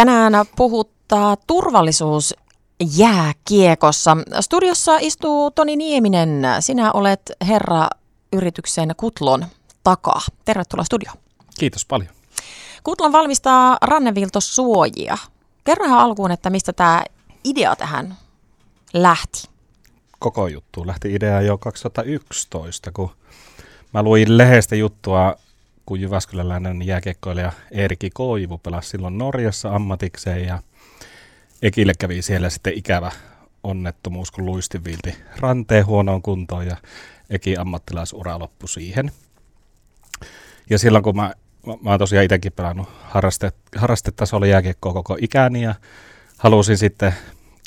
Tänään puhuttaa turvallisuus jääkiekossa. Studiossa istuu Toni Nieminen. Sinä olet herra yrityksen Kutlon takaa. Tervetuloa studioon. Kiitos paljon. Kutlon valmistaa ranneviltosuojia. Kerrohan alkuun, että mistä tämä idea tähän lähti? Koko juttu lähti idea jo 2011, kun mä luin lehdestä juttua, kun Jyväskyläläinen jääkiekkoilija Eerikki Koivu pelasi silloin Norjassa ammatikseen ja Ekille kävi siellä sitten ikävä onnettomuus, kun luistivilti ranteen huonoon kuntoon ja Eki ammattilaisura loppui siihen. Ja silloin kun mä, mä oon tosiaan itsekin pelannut harraste, harrastetasolla jääkiekkoa koko ikäni ja halusin sitten,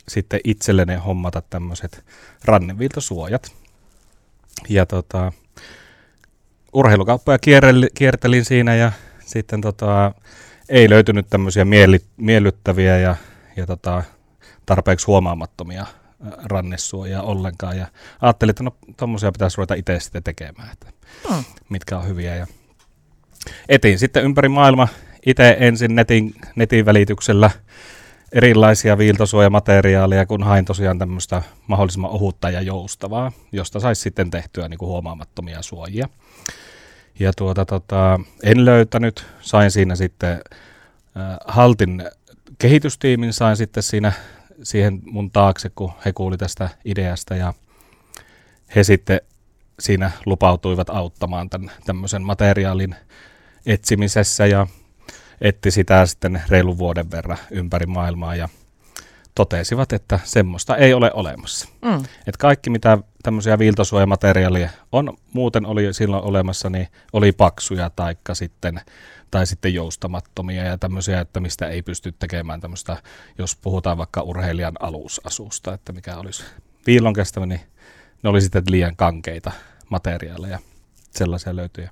sitten itselleni hommata tämmöiset ranneviltosuojat. Ja tota, urheilukauppoja kiertelin siinä ja sitten tota, ei löytynyt tämmöisiä mieli, miellyttäviä ja, ja tota, tarpeeksi huomaamattomia rannesuojaa ollenkaan. Ja ajattelin, että no tuommoisia pitäisi ruveta itse sitten tekemään, että mm. mitkä on hyviä. Ja etin sitten ympäri maailma itse ensin netin, netin välityksellä erilaisia viiltosuojamateriaaleja, kun hain tosiaan tämmöistä mahdollisimman ohutta ja joustavaa, josta saisi sitten tehtyä niin kuin huomaamattomia suojia. Ja tuota, tota, en löytänyt, sain siinä sitten äh, Haltin kehitystiimin, sain sitten siinä siihen mun taakse, kun he kuuli tästä ideasta ja he sitten siinä lupautuivat auttamaan tämän tämmöisen materiaalin etsimisessä ja etti sitä sitten reilun vuoden verran ympäri maailmaa ja totesivat, että semmoista ei ole olemassa. Mm. Et kaikki, mitä tämmöisiä viiltosuojamateriaalia on, muuten oli silloin olemassa, niin oli paksuja taikka sitten, tai sitten joustamattomia ja tämmöisiä, että mistä ei pysty tekemään tämmöistä, jos puhutaan vaikka urheilijan alusasusta, että mikä olisi viilon kestävä, niin ne oli sitten liian kankeita materiaaleja, sellaisia löytyy.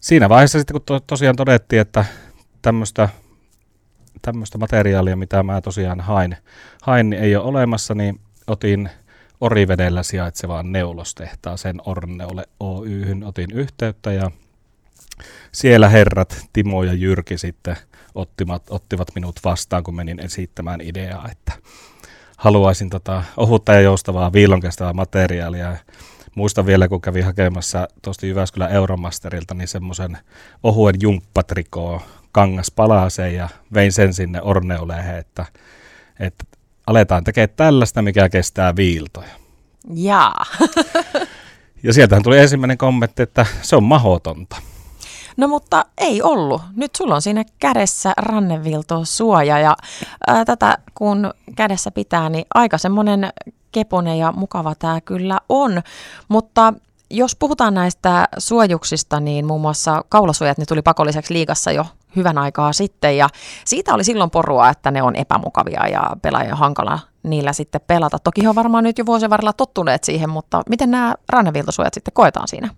Siinä vaiheessa sitten, kun to, tosiaan todettiin, että tämmöistä tämmöistä materiaalia, mitä mä tosiaan hain, hain niin ei ole olemassa, niin otin Orivedellä sijaitsevaan neulostehtaaseen Orneole Oyhyn otin yhteyttä ja siellä herrat Timo ja Jyrki sitten ottivat, ottivat minut vastaan, kun menin esittämään ideaa, että haluaisin tota ohutta ja joustavaa viilonkestävää materiaalia. Muistan vielä, kun kävin hakemassa tuosta Jyväskylän Euromasterilta, niin semmoisen ohuen jumppatrikoo kangas palaseen ja vein sen sinne Orneolehen, että, että aletaan tekemään tällaista, mikä kestää viiltoja. Jaa. ja sieltähän tuli ensimmäinen kommentti, että se on mahotonta. No mutta ei ollut. Nyt sulla on siinä kädessä rannevilto suoja ja ää, tätä kun kädessä pitää, niin aika semmoinen keponen ja mukava tämä kyllä on. Mutta jos puhutaan näistä suojuksista, niin muun muassa kaulasuojat ne tuli pakolliseksi liigassa jo hyvän aikaa sitten ja siitä oli silloin porua, että ne on epämukavia ja pelaajan hankala niillä sitten pelata. Toki he on varmaan nyt jo vuosien varrella tottuneet siihen, mutta miten nämä ranneviltosuojat sitten koetaan siinä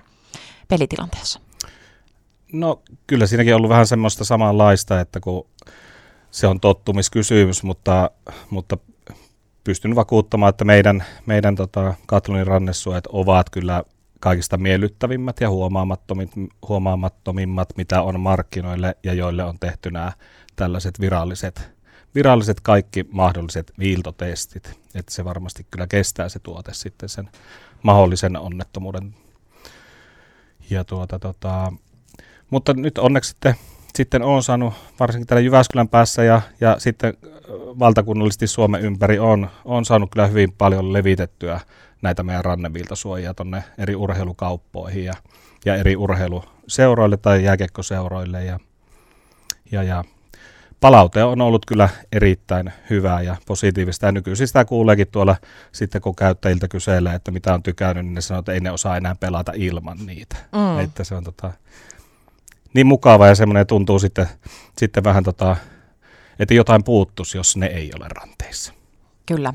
pelitilanteessa? No kyllä siinäkin on ollut vähän semmoista samanlaista, että kun se on tottumiskysymys, mutta, mutta pystyn vakuuttamaan, että meidän, meidän tota, Katlonin rannesuojat ovat kyllä kaikista miellyttävimmät ja huomaamattomimmat, mitä on markkinoille ja joille on tehty nämä tällaiset viralliset, viralliset kaikki mahdolliset viiltotestit. Että se varmasti kyllä kestää se tuote sitten sen mahdollisen onnettomuuden. Ja tuota, tota, mutta nyt onneksi sitten, sitten olen saanut, varsinkin täällä Jyväskylän päässä ja, ja sitten valtakunnallisesti Suomen ympäri, on, on saanut kyllä hyvin paljon levitettyä näitä meidän ranneviltasuojia tuonne eri urheilukauppoihin ja, ja eri urheiluseuroille tai jääkekkoseuroille. Ja, ja, ja palaute on ollut kyllä erittäin hyvää ja positiivista. Ja nykyisin sitä kuuleekin tuolla sitten, kun käyttäjiltä kyselee, että mitä on tykännyt, niin ne sanoo, että ei ne osaa enää pelata ilman niitä. Mm. Että se on tota, niin mukava ja semmoinen tuntuu sitten, sitten vähän, tota, että jotain puuttuisi, jos ne ei ole ranteissa. Kyllä.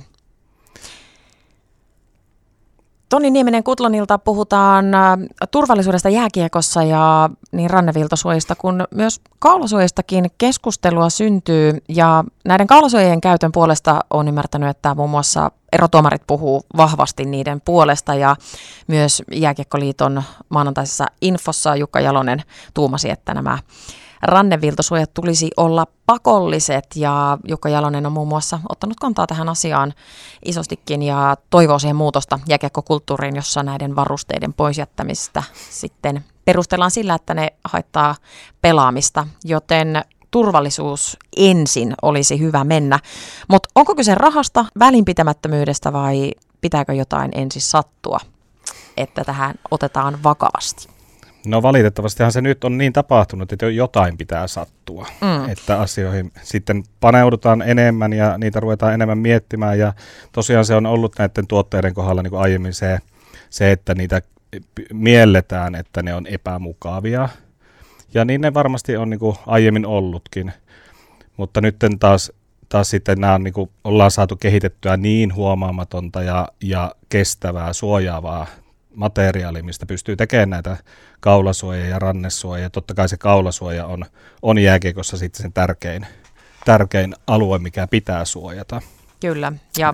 Toni Nieminen Kutlonilta puhutaan äh, turvallisuudesta jääkiekossa ja niin ranneviltosuojista, kun myös kaulasuojistakin keskustelua syntyy. Ja näiden kaulasuojien käytön puolesta on ymmärtänyt, että muun muassa erotuomarit puhuu vahvasti niiden puolesta ja myös Jääkiekkoliiton maanantaisessa infossa Jukka Jalonen tuumasi, että nämä ranneviltosuojat tulisi olla pakolliset ja Jukka Jalonen on muun muassa ottanut kantaa tähän asiaan isostikin ja toivoo siihen muutosta jäkekkokulttuuriin, jossa näiden varusteiden poisjättämistä sitten perustellaan sillä, että ne haittaa pelaamista, joten turvallisuus ensin olisi hyvä mennä. Mutta onko kyse rahasta, välinpitämättömyydestä vai pitääkö jotain ensin sattua, että tähän otetaan vakavasti? No valitettavastihan se nyt on niin tapahtunut, että jotain pitää sattua, mm. että asioihin sitten paneudutaan enemmän ja niitä ruvetaan enemmän miettimään. Ja tosiaan se on ollut näiden tuotteiden kohdalla niin kuin aiemmin se, se, että niitä mielletään, että ne on epämukavia. Ja niin ne varmasti on niin kuin aiemmin ollutkin, mutta nyt taas, taas sitten nämä on, niin kuin, ollaan saatu kehitettyä niin huomaamatonta ja, ja kestävää, suojaavaa materiaali, mistä pystyy tekemään näitä kaulasuoja ja rannesuoja. Ja totta kai se kaulasuoja on, on jääkiekossa sitten sen tärkein, tärkein alue, mikä pitää suojata. Kyllä, ja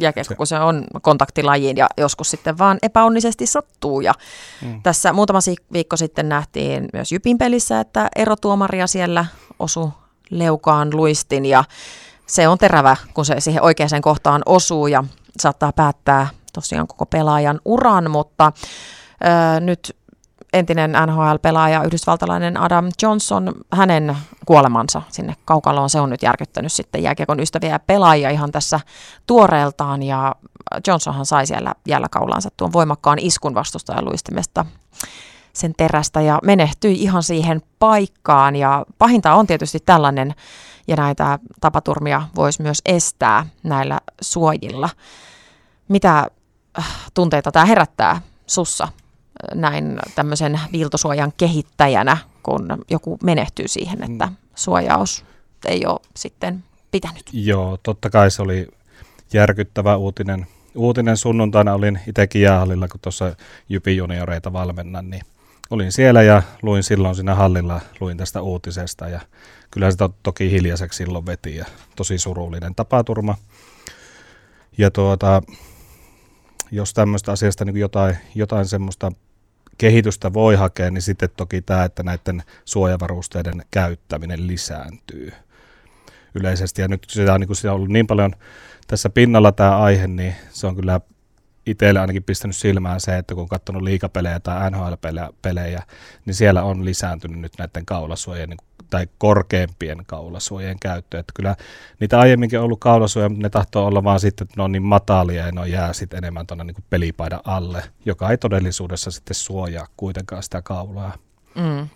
jääkiekko, kun se on kontaktilajiin ja joskus sitten vaan epäonnisesti sattuu. Ja mm. Tässä muutama viikko sitten nähtiin myös Jypin pelissä, että erotuomaria siellä osu leukaan luistin ja se on terävä, kun se siihen oikeaan kohtaan osuu ja saattaa päättää tosiaan koko pelaajan uran, mutta ö, nyt entinen NHL-pelaaja, yhdysvaltalainen Adam Johnson, hänen kuolemansa sinne kaukaloon, se on nyt järkyttänyt sitten jääkiekon ystäviä ja pelaajia ihan tässä tuoreeltaan, ja Johnsonhan sai siellä jälläkaulaansa tuon voimakkaan iskun vastustajan luistimesta sen terästä ja menehtyi ihan siihen paikkaan, ja pahinta on tietysti tällainen, ja näitä tapaturmia voisi myös estää näillä suojilla. Mitä tunteita tämä herättää sussa näin tämmöisen viiltosuojan kehittäjänä, kun joku menehtyy siihen, että mm. suojaus ei ole sitten pitänyt. Joo, totta kai se oli järkyttävä uutinen. Uutinen sunnuntaina olin itsekin jäähallilla, kun tuossa Jypi junioreita valmennan, niin olin siellä ja luin silloin siinä hallilla, luin tästä uutisesta ja kyllä sitä toki hiljaiseksi silloin veti ja tosi surullinen tapaturma. Ja tuota, jos tämmöistä asiasta niin jotain, jotain semmoista kehitystä voi hakea, niin sitten toki tämä, että näiden suojavarusteiden käyttäminen lisääntyy yleisesti. Ja nyt sitä on, niin sitä on ollut niin paljon tässä pinnalla tämä aihe, niin se on kyllä itselle ainakin pistänyt silmään se, että kun on katsonut liikapelejä tai NHL-pelejä, niin siellä on lisääntynyt nyt näiden kaulasuojien niin tai korkeampien kaulasuojien käyttö. Että kyllä niitä aiemminkin on ollut kaulasuoja, mutta ne tahtoo olla vaan sitten, että ne on niin matalia ja ne on jää sitten enemmän tuonne niin pelipaidan alle, joka ei todellisuudessa sitten suojaa kuitenkaan sitä kaulaa. Mm.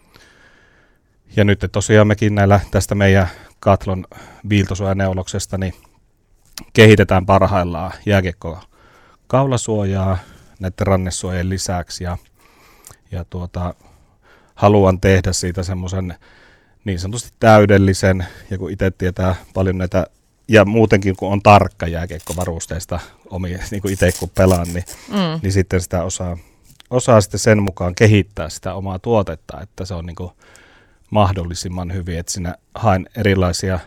Ja nyt tosiaan mekin näillä tästä meidän Katlon viiltosuojaneuloksesta niin kehitetään parhaillaan jääkiekko kaulasuojaa näiden rannesuojien lisäksi ja, ja tuota, haluan tehdä siitä semmoisen niin sanotusti täydellisen, ja kun itse tietää paljon näitä, ja muutenkin kun on tarkka jääkiekkovarusteista omia, niin kuin itse kun pelaan, niin, mm. niin sitten sitä osaa, osaa sitten sen mukaan kehittää sitä omaa tuotetta, että se on niin kuin mahdollisimman hyvin, että siinä haen erilaisia,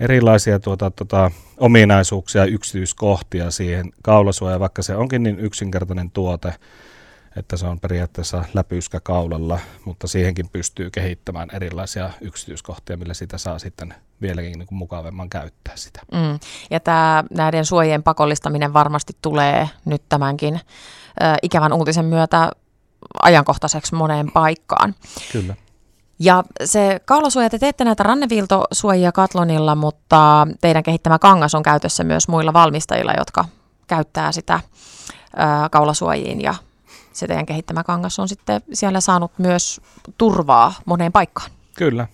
erilaisia tuota, tuota, ominaisuuksia ja yksityiskohtia siihen kaulasuojaan, vaikka se onkin niin yksinkertainen tuote, että se on periaatteessa läpyskä kaulalla, mutta siihenkin pystyy kehittämään erilaisia yksityiskohtia, millä sitä saa sitten vieläkin niin kuin mukavemman käyttää sitä. Mm. Ja tämä näiden suojien pakollistaminen varmasti tulee nyt tämänkin äh, ikävän uutisen myötä ajankohtaiseksi moneen paikkaan. Kyllä. Ja se kaulasuoja, te teette näitä ranneviiltosuojia Katlonilla, mutta teidän kehittämä kangas on käytössä myös muilla valmistajilla, jotka käyttää sitä kaulasuojiin ja se teidän kehittämä kangas on sitten siellä saanut myös turvaa moneen paikkaan. Kyllä.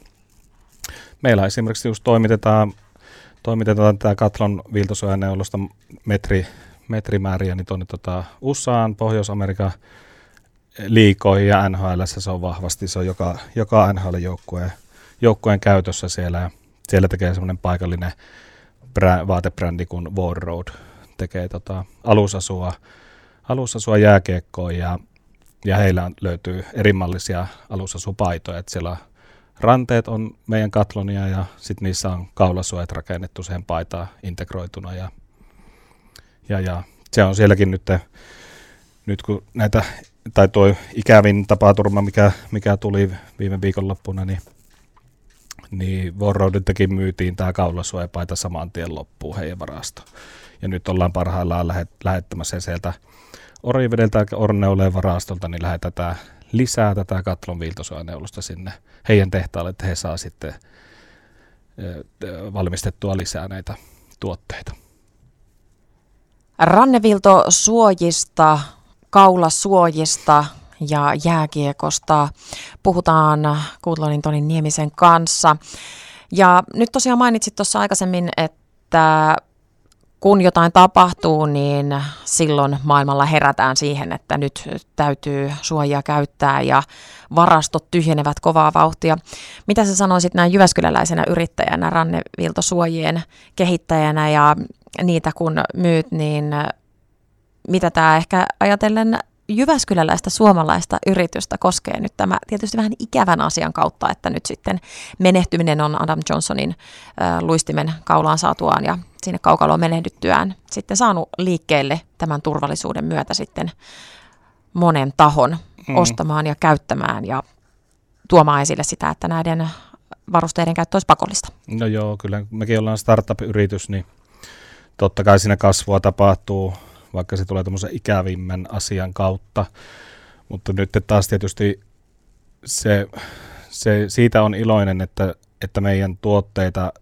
Meillä esimerkiksi just toimitetaan, toimitetaan tätä Katlon viiltosuojaneulosta metri, metrimääriä niin tuonne tota USAan, Pohjois-Amerikan liikoihin ja NHL se on vahvasti, se on joka, joka NHL-joukkueen joukkueen käytössä siellä. Siellä tekee semmoinen paikallinen brä, vaatebrändi kuin War Road, tekee tota alusasua alusasua jääkiekkoon ja, ja heillä löytyy erimallisia alusasupaitoja, että siellä ranteet on meidän katlonia ja sitten niissä on kaulasuojat rakennettu siihen paitaan integroituna ja, ja, ja se on sielläkin nyt, nyt kun näitä, tai tuo ikävin tapaturma, mikä, mikä tuli viime viikonloppuna, niin niin Warroadiltakin myytiin tämä kaulasuojapaita saman tien loppuun heidän varasto. Ja nyt ollaan parhaillaan lähet, lähettämässä sieltä Orivedeltä Orneuleen varastolta, niin lähetetään lisää tätä katlon viiltosuojaneulusta sinne heidän tehtaalle, että he saa sitten valmistettua lisää näitä tuotteita. Rannevilto suojista, kaulasuojista ja jääkiekosta puhutaan Kuutlonin Tonin Niemisen kanssa. Ja nyt tosiaan mainitsit tuossa aikaisemmin, että kun jotain tapahtuu, niin silloin maailmalla herätään siihen, että nyt täytyy suojia käyttää ja varastot tyhjenevät kovaa vauhtia. Mitä sä sanoisit näin Jyväskyläläisenä yrittäjänä, ranneviltosuojien kehittäjänä ja niitä kun myyt, niin mitä tämä ehkä ajatellen Jyväskyläläistä suomalaista yritystä koskee nyt tämä tietysti vähän ikävän asian kautta, että nyt sitten menehtyminen on Adam Johnsonin äh, luistimen kaulaan saatuaan ja sinne kaukaloon menehdyttyään sitten saanut liikkeelle tämän turvallisuuden myötä sitten monen tahon mm. ostamaan ja käyttämään ja tuomaan esille sitä, että näiden varusteiden käyttö olisi pakollista. No joo, kyllä mekin ollaan startup-yritys, niin totta kai siinä kasvua tapahtuu vaikka se tulee tämmöisen ikävimmän asian kautta. Mutta nyt taas tietysti se, se, siitä on iloinen, että, että meidän tuotteita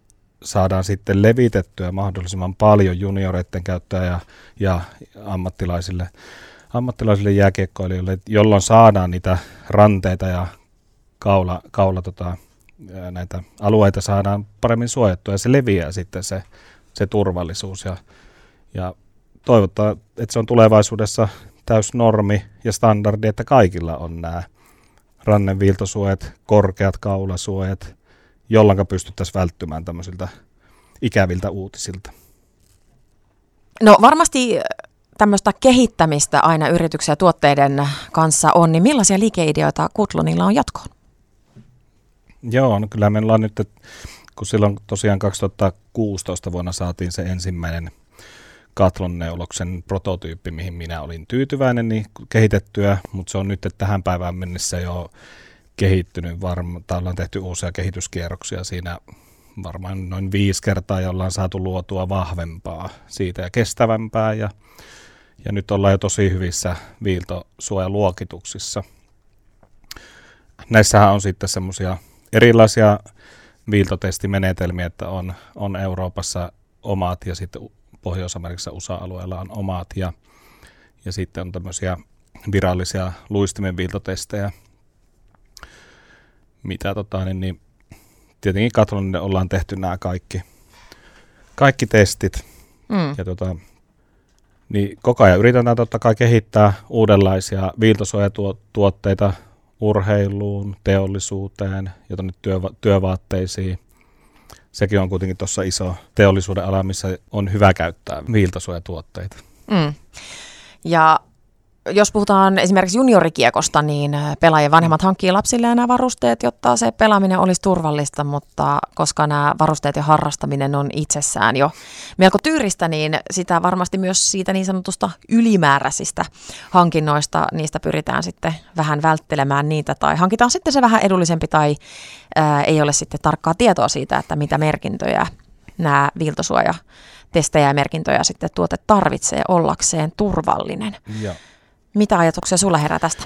saadaan sitten levitettyä mahdollisimman paljon junioreiden käyttöä ja, ja ammattilaisille, ammattilaisille jääkiekkoilijoille, jolloin saadaan niitä ranteita ja kaula, kaula tota, näitä alueita saadaan paremmin suojattua ja se leviää sitten se, se turvallisuus ja, ja toivottaa, että se on tulevaisuudessa täys normi ja standardi, että kaikilla on nämä ranneviiltosuojat, korkeat kaulasuojat, jolloin pystyttäisiin välttymään tämmöisiltä ikäviltä uutisilta. No varmasti tämmöistä kehittämistä aina yrityksen ja tuotteiden kanssa on, niin millaisia liikeideoita Kutlunilla on jatkoon? Joo, no kyllä meillä on nyt, kun silloin tosiaan 2016 vuonna saatiin se ensimmäinen – Katlon-neuloksen prototyyppi, mihin minä olin tyytyväinen, niin kehitettyä, mutta se on nyt tähän päivään mennessä jo kehittynyt. Varma, ollaan tehty uusia kehityskierroksia siinä varmaan noin viisi kertaa, jolla on saatu luotua vahvempaa siitä ja kestävämpää. Ja, ja nyt ollaan jo tosi hyvissä viiltosuojaluokituksissa. Näissähän on sitten semmoisia erilaisia viiltotestimenetelmiä, että on, on Euroopassa omat ja sitten Pohjois-Amerikassa USA-alueella on omat ja, ja sitten on tämmöisiä virallisia luistimen viiltotestejä, mitä tota, niin, niin tietenkin katson, niin ollaan tehty nämä kaikki, kaikki testit. Mm. Ja tota, niin koko ajan yritetään totta kai kehittää uudenlaisia viiltosuojatuotteita urheiluun, teollisuuteen ja tuonne työ, työvaatteisiin sekin on kuitenkin tuossa iso teollisuuden ala, missä on hyvä käyttää viiltosuojatuotteita. Mm. Ja jos puhutaan esimerkiksi juniorikiekosta, niin pelaajien vanhemmat hankkii lapsille nämä varusteet, jotta se pelaaminen olisi turvallista, mutta koska nämä varusteet ja harrastaminen on itsessään jo melko tyyristä, niin sitä varmasti myös siitä niin sanotusta ylimääräisistä hankinnoista, niistä pyritään sitten vähän välttelemään niitä, tai hankitaan sitten se vähän edullisempi, tai ää, ei ole sitten tarkkaa tietoa siitä, että mitä merkintöjä nämä viiltosuoja testejä ja merkintöjä sitten tuote tarvitsee ollakseen turvallinen. Ja. Mitä ajatuksia sulla herää tästä?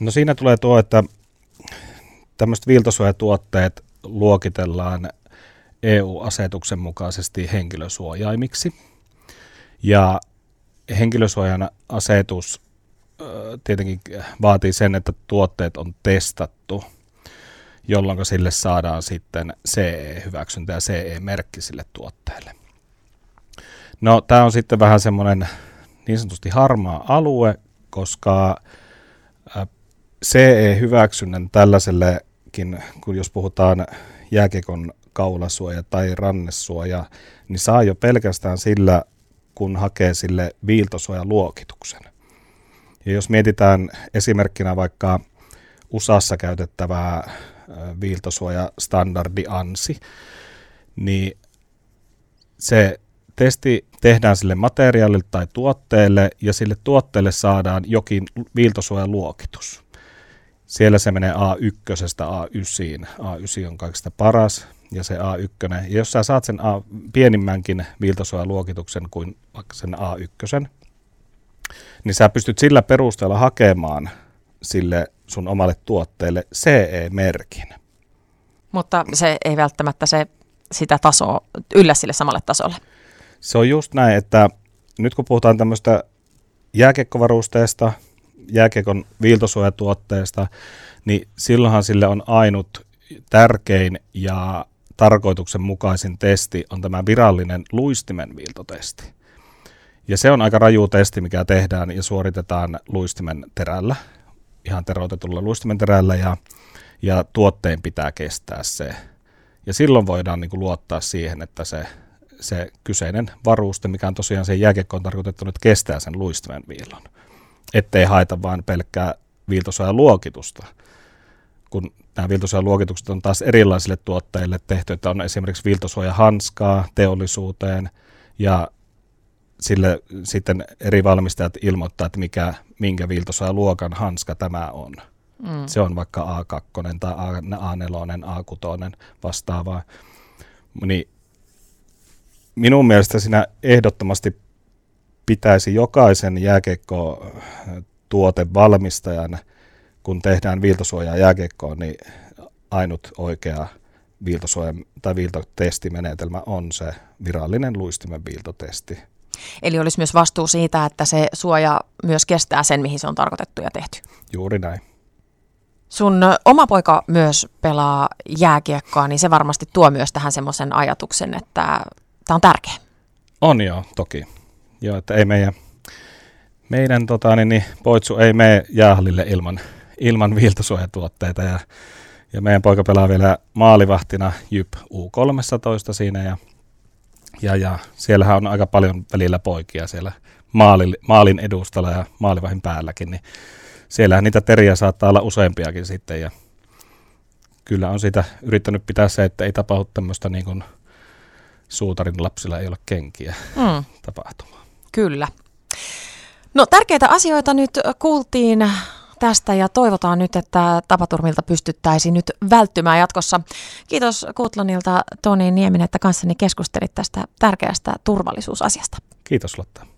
No siinä tulee tuo, että tämmöiset viiltosuojatuotteet luokitellaan EU-asetuksen mukaisesti henkilösuojaimiksi. Ja henkilösuojan asetus tietenkin vaatii sen, että tuotteet on testattu, jolloin sille saadaan sitten CE-hyväksyntä ja CE-merkki sille tuotteelle. No tämä on sitten vähän semmoinen niin sanotusti harmaa alue, koska CE-hyväksynnän tällaisellekin, kun jos puhutaan jääkekon kaulasuoja tai rannesuoja, niin saa jo pelkästään sillä, kun hakee sille viiltosuojaluokituksen. Ja jos mietitään esimerkkinä vaikka USAssa käytettävää viiltosuojastandardi ANSI, niin se testi tehdään sille materiaalille tai tuotteelle ja sille tuotteelle saadaan jokin viiltosuojaluokitus. Siellä se menee A1 A9. A9 on kaikista paras ja se A1. Ja jos sä saat sen A, pienimmänkin viiltosuojaluokituksen kuin vaikka sen A1, niin sä pystyt sillä perusteella hakemaan sille sun omalle tuotteelle CE-merkin. Mutta se ei välttämättä se sitä tasoa yllä sille samalle tasolle. Se on just näin, että nyt kun puhutaan tämmöistä jääkiekkovarusteesta, jääkiekon viiltosuojatuotteesta, niin silloinhan sille on ainut tärkein ja tarkoituksenmukaisin testi on tämä virallinen luistimen viiltotesti. Ja se on aika raju testi, mikä tehdään ja suoritetaan luistimen terällä, ihan teroitetulla luistimen terällä ja, ja tuotteen pitää kestää se. Ja silloin voidaan niin kuin luottaa siihen, että se, se kyseinen varuste, mikä on tosiaan sen jääkiekkoon tarkoitettu, että kestää sen luistimen viilon. Ettei haeta vain pelkkää viiltosuojan luokitusta, kun nämä viiltosuojaluokitukset on taas erilaisille tuotteille tehty, että on esimerkiksi viiltosuojahanskaa teollisuuteen ja sille sitten eri valmistajat ilmoittaa, että mikä, minkä viiltosuojaluokan hanska tämä on. Mm. Se on vaikka A2 tai A4, A6 vastaavaa. Niin minun mielestä siinä ehdottomasti pitäisi jokaisen jääkeikko tuotevalmistajan, kun tehdään viiltosuojaa jääkeikkoon, niin ainut oikea viiltosuoja tai viiltotestimenetelmä on se virallinen luistimen viiltotesti. Eli olisi myös vastuu siitä, että se suoja myös kestää sen, mihin se on tarkoitettu ja tehty. Juuri näin. Sun oma poika myös pelaa jääkiekkoa, niin se varmasti tuo myös tähän semmoisen ajatuksen, että tämä on tärkeä. On joo, toki. Joo, että ei meidän, meidän tota, niin, niin, poitsu ei mene jäähallille ilman, ilman viiltosuojatuotteita ja, ja meidän poika pelaa vielä maalivahtina JYP U13 siinä ja, ja, ja siellähän on aika paljon välillä poikia siellä maalin, maalin edustalla ja maalivahin päälläkin, niin siellähän niitä teriä saattaa olla useampiakin sitten ja kyllä on sitä yrittänyt pitää se, että ei tapahdu tämmöistä niin kuin suutarin lapsilla ei ole kenkiä mm. tapahtumaa. Kyllä. No tärkeitä asioita nyt kuultiin tästä ja toivotaan nyt, että tapaturmilta pystyttäisiin nyt välttymään jatkossa. Kiitos Kutlonilta Toni Nieminen, että kanssani keskustelit tästä tärkeästä turvallisuusasiasta. Kiitos Lotta.